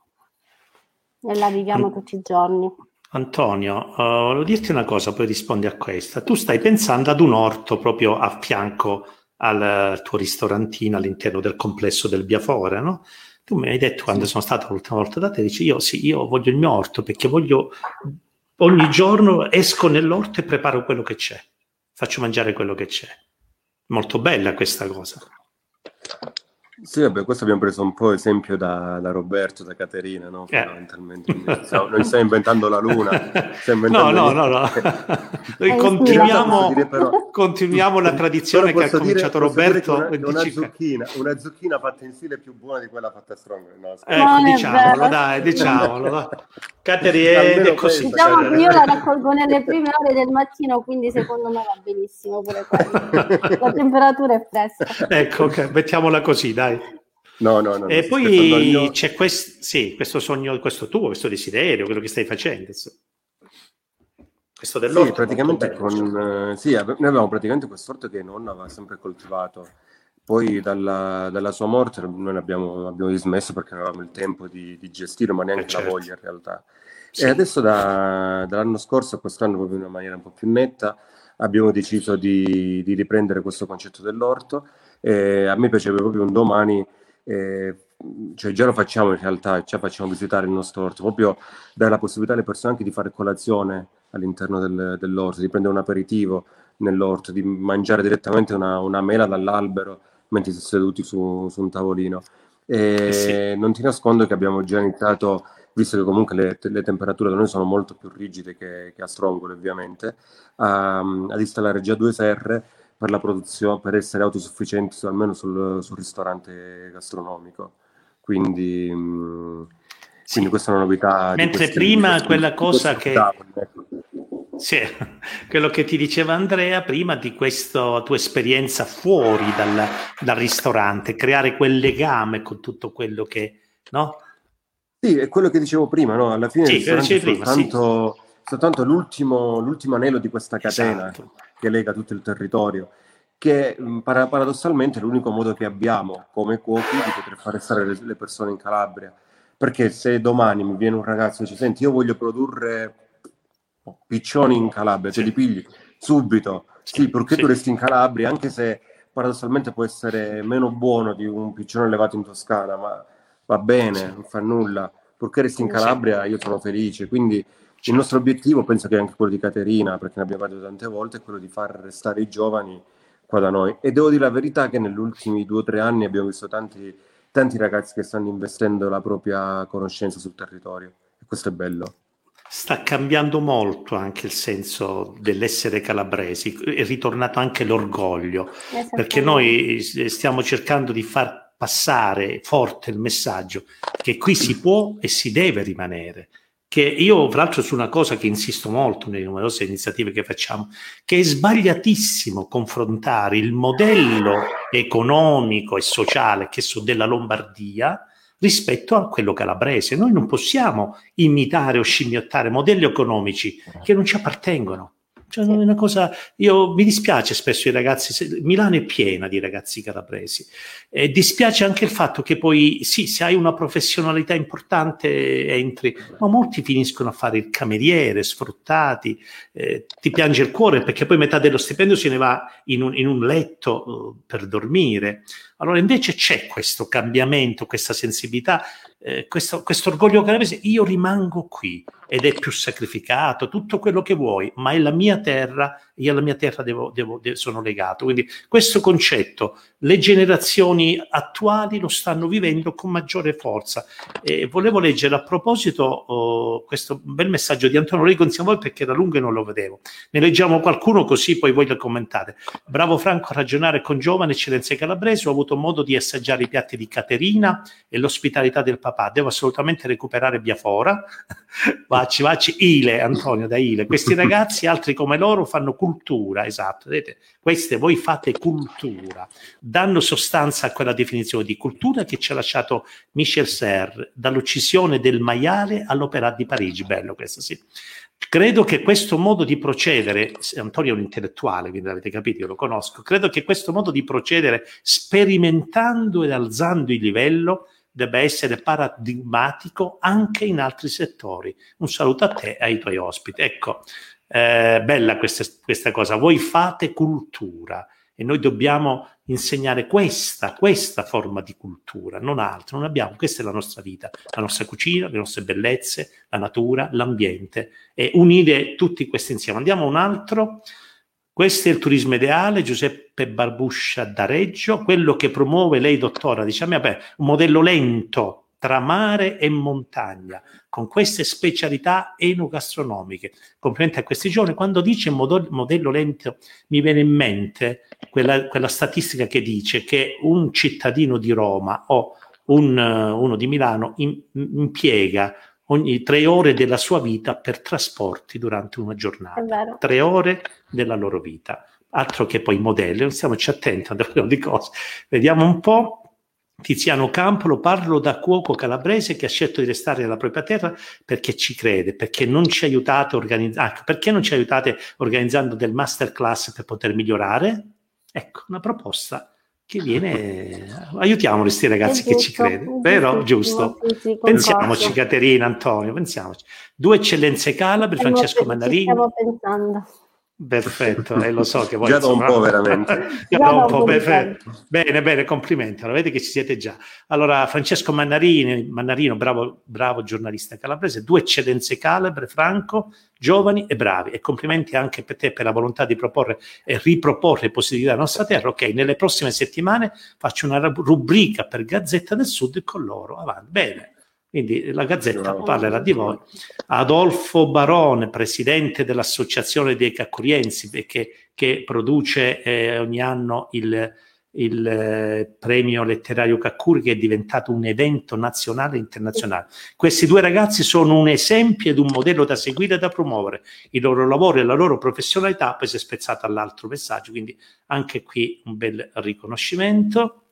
e la viviamo mm. tutti i giorni. Antonio, uh, volevo dirti una cosa, poi rispondi a questa. Tu stai pensando ad un orto proprio a fianco al tuo ristorantino all'interno del complesso del Biafore, no? Tu mi hai detto quando sono stato l'ultima volta da te, dici io sì, io voglio il mio orto perché voglio ogni giorno esco nell'orto e preparo quello che c'è, faccio mangiare quello che c'è. Molto bella questa cosa. Sì, vabbè, questo abbiamo preso un po' esempio da, da Roberto, da Caterina, no? Eh. Fondamentalmente. Eh. Noi stiamo inventando la luna. Inventando no, no, no, no. Noi continuiamo, però, continuiamo la tradizione che ha cominciato dire, Roberto. Una, una, zucchina, una zucchina fatta in stile più buona di quella fatta a Strong. No, ecco, diciamolo, dai, diciamolo. Caterina è così. Diciamo che io la raccolgo nelle prime ore del mattino, quindi secondo me va benissimo pure La temperatura è fresca. Ecco, ok, mettiamola così, dai. No, no, no. E poi mio... c'è quest... sì, questo sogno, questo tuo, questo desiderio, quello che stai facendo. Questo dell'orto. Sì, praticamente con... Eh, sì, noi avevamo praticamente quest'orto che nonna aveva sempre coltivato. Poi dalla, dalla sua morte noi abbiamo, abbiamo dismesso perché non avevamo il tempo di, di gestire, ma neanche eh, certo. la voglia in realtà. Sì. E adesso da, dall'anno scorso a quest'anno, proprio in una maniera un po' più netta, abbiamo deciso di, di riprendere questo concetto dell'orto. E a me piacerebbe proprio un domani eh, cioè già lo facciamo in realtà, già facciamo visitare il nostro orto, proprio dare la possibilità alle persone anche di fare colazione all'interno del, dell'orto, di prendere un aperitivo nell'orto, di mangiare direttamente una, una mela dall'albero mentre si seduti su, su un tavolino. Eh sì. non ti nascondo che abbiamo già iniziato, visto che comunque le, le temperature da noi sono molto più rigide che, che a Strongole ovviamente, a, ad installare già due serre per la produzione, per essere autosufficienti almeno sul, sul ristorante gastronomico. Quindi, mh, sì. quindi, questa è una novità. Mentre prima quella cosa che... Ecco. Sì, quello che ti diceva Andrea prima di questa tua esperienza fuori dal, dal, ristorante, creare quel legame con tutto quello che, no? Sì, è quello che dicevo prima, no? Alla fine sì, il ristorante è soltanto, sì. soltanto l'ultimo, l'ultimo, anello di questa catena esatto. Che lega tutto il territorio, che paradossalmente è l'unico modo che abbiamo come cuochi di poter fare stare le, le persone in Calabria. Perché se domani mi viene un ragazzo e dice, senti, io voglio produrre piccioni in Calabria, ce li pigli subito. Sì, perché sì. tu resti in Calabria, anche se paradossalmente può essere meno buono di un piccione allevato in Toscana, ma va bene, sì. non fa nulla. Purché resti in Calabria, io sono felice. Quindi il nostro obiettivo, penso che anche quello di Caterina, perché ne abbiamo parlato tante volte, è quello di far restare i giovani qua da noi. E devo dire la verità che negli ultimi due o tre anni abbiamo visto tanti, tanti ragazzi che stanno investendo la propria conoscenza sul territorio. E questo è bello. Sta cambiando molto anche il senso dell'essere calabresi, è ritornato anche l'orgoglio, perché noi stiamo cercando di far passare forte il messaggio che qui si può e si deve rimanere. Che io, tra l'altro, su una cosa che insisto molto nelle numerose iniziative che facciamo, che è sbagliatissimo confrontare il modello economico e sociale che so della Lombardia rispetto a quello calabrese. Noi non possiamo imitare o scimmiottare modelli economici che non ci appartengono. Cioè, sì. una cosa, io mi dispiace spesso i ragazzi, Milano è piena di ragazzi calabresi, e dispiace anche il fatto che poi, sì, se hai una professionalità importante entri, ma molti finiscono a fare il cameriere, sfruttati, eh, ti piange il cuore perché poi metà dello stipendio se ne va in un, in un letto uh, per dormire. Allora invece c'è questo cambiamento, questa sensibilità, eh, questo, orgoglio calabrese, io rimango qui ed è più sacrificato, tutto quello che vuoi, ma è la mia terra, io alla mia terra devo, devo, devo, sono legato. Quindi questo concetto, le generazioni attuali lo stanno vivendo con maggiore forza. E volevo leggere a proposito oh, questo bel messaggio di Antonio, leggo insieme a voi perché da lungo non lo vedevo. Ne leggiamo qualcuno così poi voi lo commentate. Bravo Franco a ragionare con giovani eccellenze calabresi, ho avuto modo di assaggiare i piatti di Caterina e l'ospitalità del papà, devo assolutamente recuperare Biafora. Vacci, vacci, Ile, Antonio da Ile. Questi ragazzi, altri come loro, fanno cultura, esatto. Vedete? Queste voi fate cultura, danno sostanza a quella definizione di cultura che ci ha lasciato Michel Serre, dall'uccisione del maiale all'opera di Parigi. Bello questo, sì. Credo che questo modo di procedere, Antonio è un intellettuale, quindi avete capito, io lo conosco, credo che questo modo di procedere, sperimentando ed alzando il livello, debba essere paradigmatico anche in altri settori. Un saluto a te e ai tuoi ospiti. Ecco, eh, bella questa, questa cosa, voi fate cultura e noi dobbiamo insegnare questa, questa forma di cultura, non altro, non abbiamo, questa è la nostra vita, la nostra cucina, le nostre bellezze, la natura, l'ambiente e unire tutti questi insieme. Andiamo a un altro. Questo è il turismo ideale, Giuseppe Barbuscia da Reggio, quello che promuove lei, dottora, diciamo, vabbè, un modello lento tra mare e montagna, con queste specialità enogastronomiche. Complimenti a questi giorni. Quando dice modello, modello lento, mi viene in mente quella, quella, statistica che dice che un cittadino di Roma o un, uno di Milano in, impiega ogni tre ore della sua vita per trasporti durante una giornata. Tre ore della loro vita. Altro che poi modelli, stiamoci attenti a di cose. Vediamo un po'. Tiziano Campolo, parlo da cuoco calabrese che ha scelto di restare nella propria terra perché ci crede, perché non ci aiutate, organizz- ah, perché non ci aiutate organizzando del masterclass per poter migliorare? Ecco, una proposta che viene aiutiamo questi ragazzi giusto, che ci credono, vero? Giusto. Sì, pensiamoci, Caterina, Antonio, pensiamoci. Due eccellenze calabre, Francesco Mannarini. Stiamo pensando. Perfetto, eh, lo so che voi... già da un po' veramente. già da un po', perfetto. Bene, bene, complimenti. Allora, vedete che ci siete già. Allora, Francesco Mannarini, Mannarino, bravo, bravo giornalista calabrese, due eccellenze calabre, Franco, giovani e bravi. E complimenti anche per te per la volontà di proporre e riproporre positività della nostra terra. Ok, nelle prossime settimane faccio una rubrica per Gazzetta del Sud con loro. Avanti. Bene. Quindi la Gazzetta parlerà di voi. Adolfo Barone, presidente dell'Associazione dei Caccuriensi, che, che produce eh, ogni anno il, il eh, premio letterario Caccuri che è diventato un evento nazionale e internazionale. Questi due ragazzi sono un esempio ed un modello da seguire e da promuovere. Il loro lavoro e la loro professionalità poi si è spezzata all'altro messaggio, quindi anche qui un bel riconoscimento.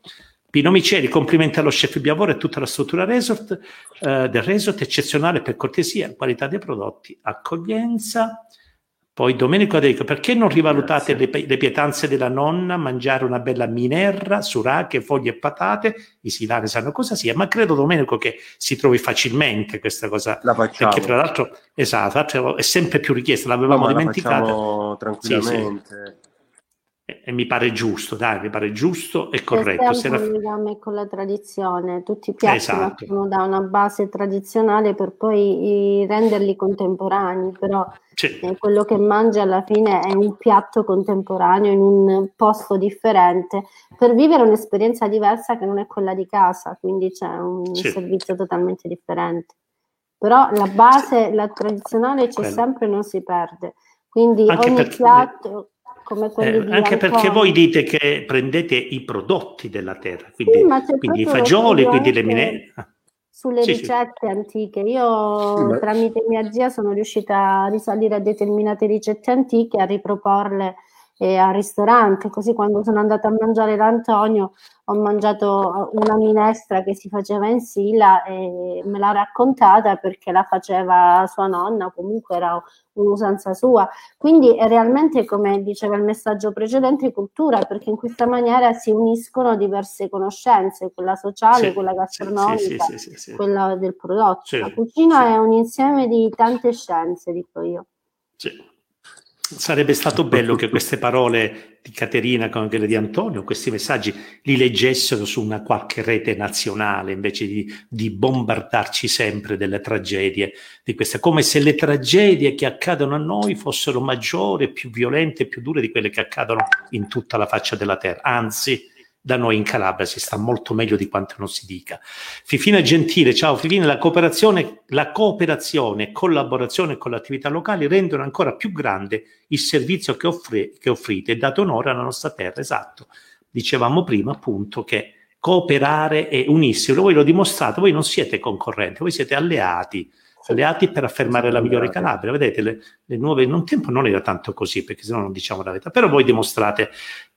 Pino Miceli, complimenti allo chef Biavoro e tutta la struttura resort, eh, del resort, eccezionale per cortesia, qualità dei prodotti, accoglienza. Poi Domenico Aderico, perché non rivalutate le, le, pietanze della nonna, mangiare una bella minerra, surache, foglie e patate? I silani sanno cosa sia, ma credo Domenico che si trovi facilmente questa cosa. La facciamo. Perché tra l'altro, esatto, è sempre più richiesta, l'avevamo no, dimenticata. La tranquillamente. Sì, sì e mi pare giusto, dai, mi pare giusto e corretto. C'è un legame con la tradizione, tutti i piatti esatto. nascono da una base tradizionale per poi renderli contemporanei, però sì. eh, quello che mangi alla fine è un piatto contemporaneo in un posto differente per vivere un'esperienza diversa che non è quella di casa, quindi c'è un sì. servizio totalmente differente. Però la base, la tradizionale c'è Quello. sempre e non si perde. Quindi Anche ogni piatto eh, Anche perché voi dite che prendete i prodotti della terra, quindi, sì, quindi i fagioli, quindi le mine... Sulle sì, ricette sì. antiche. Io sì, tramite mia zia sono riuscita a risalire a determinate ricette antiche, a riproporle eh, al ristorante, così quando sono andata a mangiare da Antonio ho mangiato una minestra che si faceva in Sila e me l'ha raccontata perché la faceva sua nonna, comunque era un'usanza sua. Quindi è realmente, come diceva il messaggio precedente, cultura, perché in questa maniera si uniscono diverse conoscenze, quella sociale, sì, quella gastronomica, sì, sì, quella del prodotto. La cucina è un insieme di tante scienze, dico io. Sì. Sarebbe stato bello che queste parole di Caterina come quelle di Antonio, questi messaggi, li leggessero su una qualche rete nazionale invece di, di bombardarci sempre delle tragedie di queste, come se le tragedie che accadono a noi fossero maggiori, più violente, più dure di quelle che accadono in tutta la faccia della terra. Anzi, da noi in Calabria si sta molto meglio di quanto non si dica. Fifina Gentile, ciao Fifina, la cooperazione, la cooperazione e collaborazione con le attività locali rendono ancora più grande il servizio che, offre, che offrite e date onore alla nostra terra, esatto. Dicevamo prima appunto che cooperare e unirsi, voi lo dimostrate, voi non siete concorrenti, voi siete alleati, alleati per affermare la migliore Calabria. Vedete, le, le nuove, in un tempo non era tanto così, perché se no non diciamo la verità, però voi dimostrate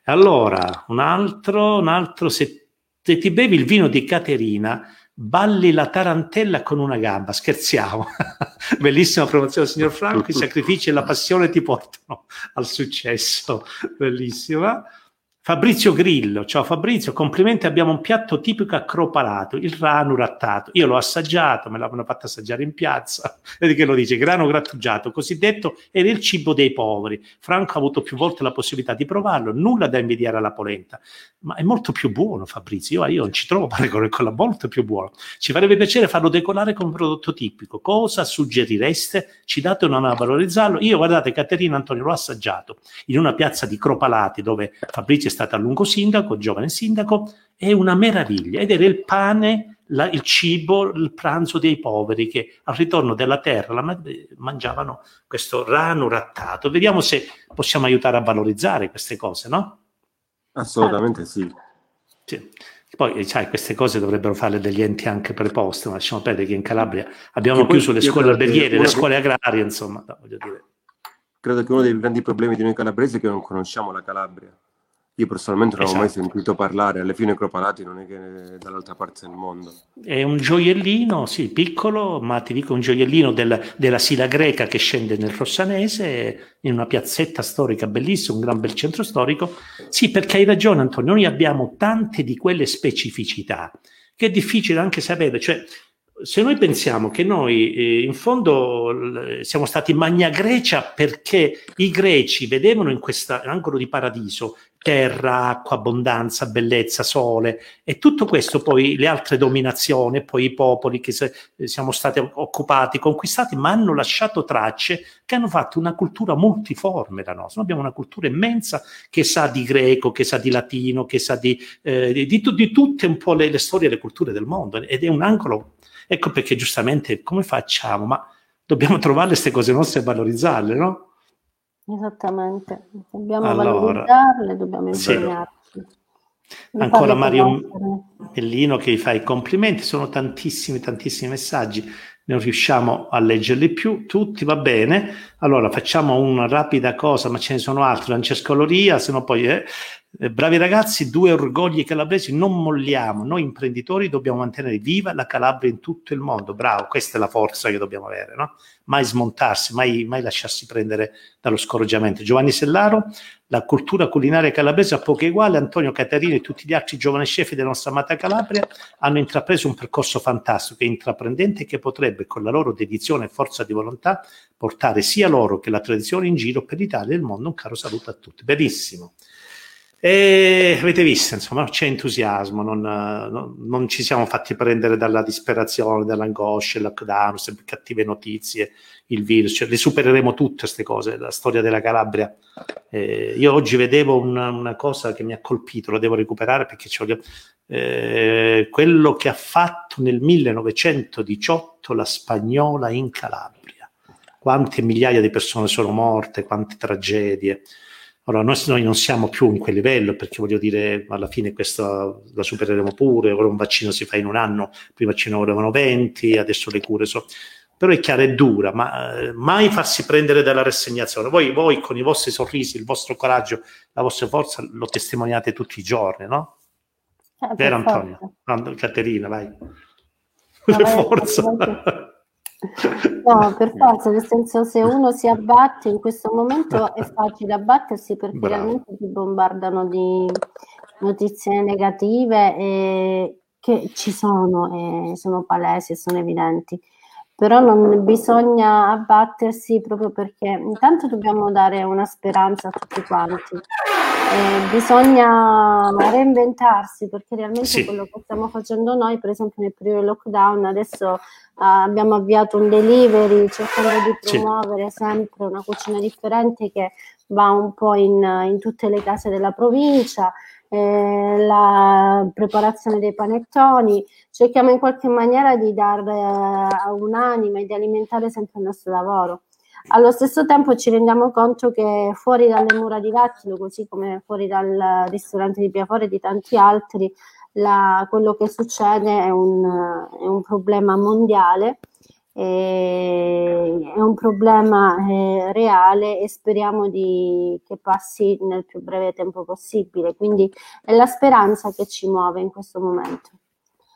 allora, un altro, un altro se, se ti bevi il vino di Caterina, balli la tarantella con una gamba, scherziamo. Bellissima promozione, signor Franco, i sacrifici e la passione ti portano al successo. Bellissima. Fabrizio Grillo, ciao Fabrizio, complimenti, abbiamo un piatto tipico accropalato, il rano rattato. Io l'ho assaggiato, me l'hanno fatto assaggiare in piazza. Vedi che lo dice, grano grattugiato, cosiddetto era il cibo dei poveri. Franco ha avuto più volte la possibilità di provarlo, nulla da invidiare alla polenta, ma è molto più buono Fabrizio, io, io non ci trovo paragone con la molto più buono. Ci farebbe piacere farlo decolare come prodotto tipico. Cosa suggerireste? Ci date una mano a valorizzarlo? Io, guardate, Caterina Antonio l'ho assaggiato in una piazza di Cropalati dove Fabrizio stato a lungo sindaco, giovane sindaco, è una meraviglia ed era il pane, la, il cibo, il pranzo dei poveri che al ritorno della terra la, mangiavano questo rano rattato. Vediamo se possiamo aiutare a valorizzare queste cose, no? Assolutamente sì. sì. Poi, sai, queste cose dovrebbero fare degli enti anche preposti, ma lasciamo perdere che in Calabria abbiamo chiuso le scuole alberghiere, le scuole agrarie, insomma, no, voglio dire. Credo che uno dei grandi problemi di noi calabresi è che non conosciamo la Calabria. Io personalmente non esatto. avevo mai sentito parlare, alle fine Cropalati non è che è dall'altra parte del mondo. È un gioiellino, sì, piccolo, ma ti dico un gioiellino del, della Sila Greca che scende nel Rossanese, in una piazzetta storica bellissima, un gran bel centro storico. Sì, perché hai ragione Antonio, noi abbiamo tante di quelle specificità che è difficile anche sapere, cioè se noi pensiamo che noi eh, in fondo l- siamo stati Magna Grecia perché i greci vedevano in questo angolo di paradiso terra, acqua, abbondanza, bellezza, sole e tutto questo poi le altre dominazioni, poi i popoli che se, eh, siamo stati occupati, conquistati, ma hanno lasciato tracce che hanno fatto una cultura multiforme la nostra. Abbiamo una cultura immensa che sa di greco, che sa di latino, che sa di, eh, di, di, di tutte un po' le, le storie e le culture del mondo ed è un angolo Ecco perché giustamente come facciamo? Ma dobbiamo trovare queste cose nostre e valorizzarle, no? Esattamente, dobbiamo allora, valorizzarle, dobbiamo impegnarci. Sì. Ancora Mario Bellino che vi fa i complimenti, sono tantissimi, tantissimi messaggi, non riusciamo a leggerli più, tutti va bene. Allora facciamo una rapida cosa, ma ce ne sono altri, Francesco Loria, se no poi eh, eh, bravi ragazzi, due orgogli calabresi, non molliamo, noi imprenditori dobbiamo mantenere viva la Calabria in tutto il mondo, bravo, questa è la forza che dobbiamo avere, no? mai smontarsi, mai, mai lasciarsi prendere dallo scoraggiamento. Giovanni Sellaro, la cultura culinaria calabrese ha poco uguale, Antonio Caterini e tutti gli altri giovani chef della nostra amata Calabria hanno intrapreso un percorso fantastico e intraprendente che potrebbe con la loro dedizione e forza di volontà portare sia loro che la tradizione in giro per l'Italia e il mondo. Un caro saluto a tutti. Benissimo. E avete visto, insomma, c'è entusiasmo, non, non, non, ci siamo fatti prendere dalla disperazione, dall'angoscia, il lockdown, sempre cattive notizie, il virus, cioè, le supereremo tutte queste cose, la storia della Calabria. Eh, io oggi vedevo una, una, cosa che mi ha colpito, lo devo recuperare perché voglio, eh, quello che ha fatto nel 1918 la spagnola in Calabria. Quante migliaia di persone sono morte, quante tragedie. Allora, noi, noi, non siamo più in quel livello perché voglio dire, alla fine questa la supereremo pure. Ora un vaccino si fa in un anno, prima ce ne volevano 20, adesso le cure sono. Però è chiaro, è dura, ma eh, mai farsi prendere dalla rassegnazione. Voi, voi, con i vostri sorrisi, il vostro coraggio, la vostra forza, lo testimoniate tutti i giorni, no? Eh, Vero Antonio? Caterina, vai. No, forza. No, per forza, nel senso se uno si abbatte in questo momento è facile abbattersi perché Bravo. realmente ti bombardano di notizie negative che ci sono e sono palesi e sono evidenti. Però non bisogna abbattersi proprio perché intanto dobbiamo dare una speranza a tutti quanti. Eh, bisogna reinventarsi perché realmente sì. quello che stiamo facendo noi, per esempio nel periodo lockdown, adesso abbiamo avviato un delivery cercando di promuovere sì. sempre una cucina differente che va un po' in, in tutte le case della provincia, eh, la preparazione dei panettoni, cerchiamo in qualche maniera di dare eh, un'anima e di alimentare sempre il nostro lavoro. Allo stesso tempo ci rendiamo conto che fuori dalle mura di Lattilo, così come fuori dal ristorante di Piafore e di tanti altri, la, quello che succede è un, è un problema mondiale, è un problema eh, reale e speriamo di, che passi nel più breve tempo possibile. Quindi è la speranza che ci muove in questo momento.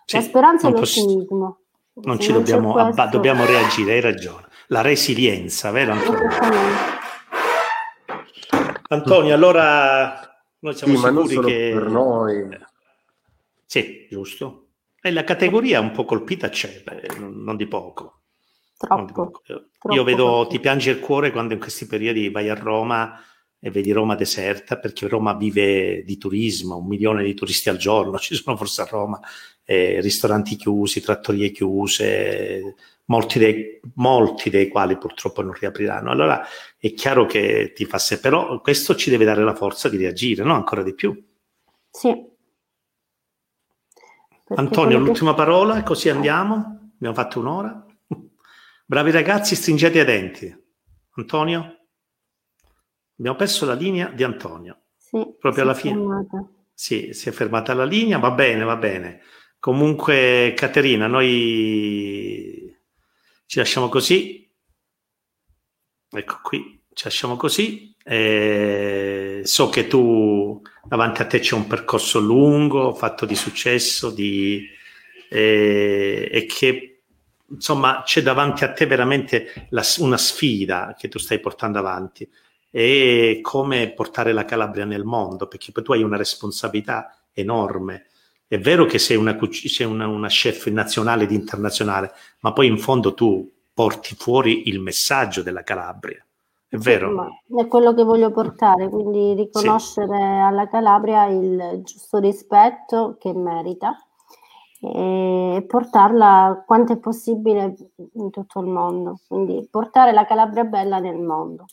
Sì, la speranza e l'ottimismo. Non ci non dobbiamo, abba- dobbiamo reagire, hai ragione. La resilienza, vero Antonio? Antonio, allora noi siamo sì, sicuri che... per noi sì, giusto. E la categoria un po' colpita c'è, beh, non di poco. Troppo, di poco. Troppo Io vedo, ti piange il cuore quando in questi periodi vai a Roma e vedi Roma deserta, perché Roma vive di turismo, un milione di turisti al giorno, ci sono forse a Roma, eh, ristoranti chiusi, trattorie chiuse, molti dei, molti dei, quali purtroppo non riapriranno. Allora è chiaro che ti fa se, però questo ci deve dare la forza di reagire, no? Ancora di più. Sì, Antonio, l'ultima che... parola, così andiamo. Abbiamo fatto un'ora. Bravi ragazzi, stringete i denti. Antonio? Abbiamo perso la linea di Antonio. Sì, proprio alla fine. Fermata. Sì, si è fermata la linea, va bene, va bene. Comunque, Caterina, noi ci lasciamo così. Ecco qui, ci lasciamo così. Eh, so che tu davanti a te c'è un percorso lungo, fatto di successo, di, eh, e che insomma c'è davanti a te veramente la, una sfida che tu stai portando avanti e come portare la Calabria nel mondo, perché poi tu hai una responsabilità enorme. È vero che sei una, sei una, una chef nazionale ed internazionale, ma poi in fondo tu porti fuori il messaggio della Calabria. È vero. Sì, è quello che voglio portare, quindi riconoscere sì. alla Calabria il giusto rispetto che merita e portarla quanto è possibile in tutto il mondo, quindi portare la Calabria bella nel mondo.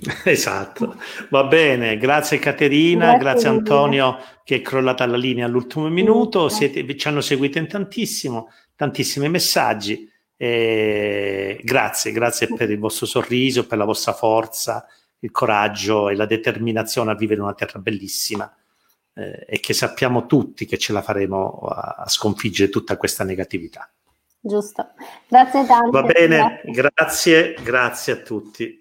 Esatto, va bene, grazie Caterina, grazie, grazie Antonio che è crollata la linea all'ultimo minuto, Siete, ci hanno seguito in tantissimo, tantissimi messaggi. E grazie, grazie per il vostro sorriso, per la vostra forza, il coraggio e la determinazione a vivere in una terra bellissima. eh, e che sappiamo tutti che ce la faremo a, a sconfiggere tutta questa negatività. Giusto. Grazie tanto. Va bene, grazie, grazie, grazie a tutti.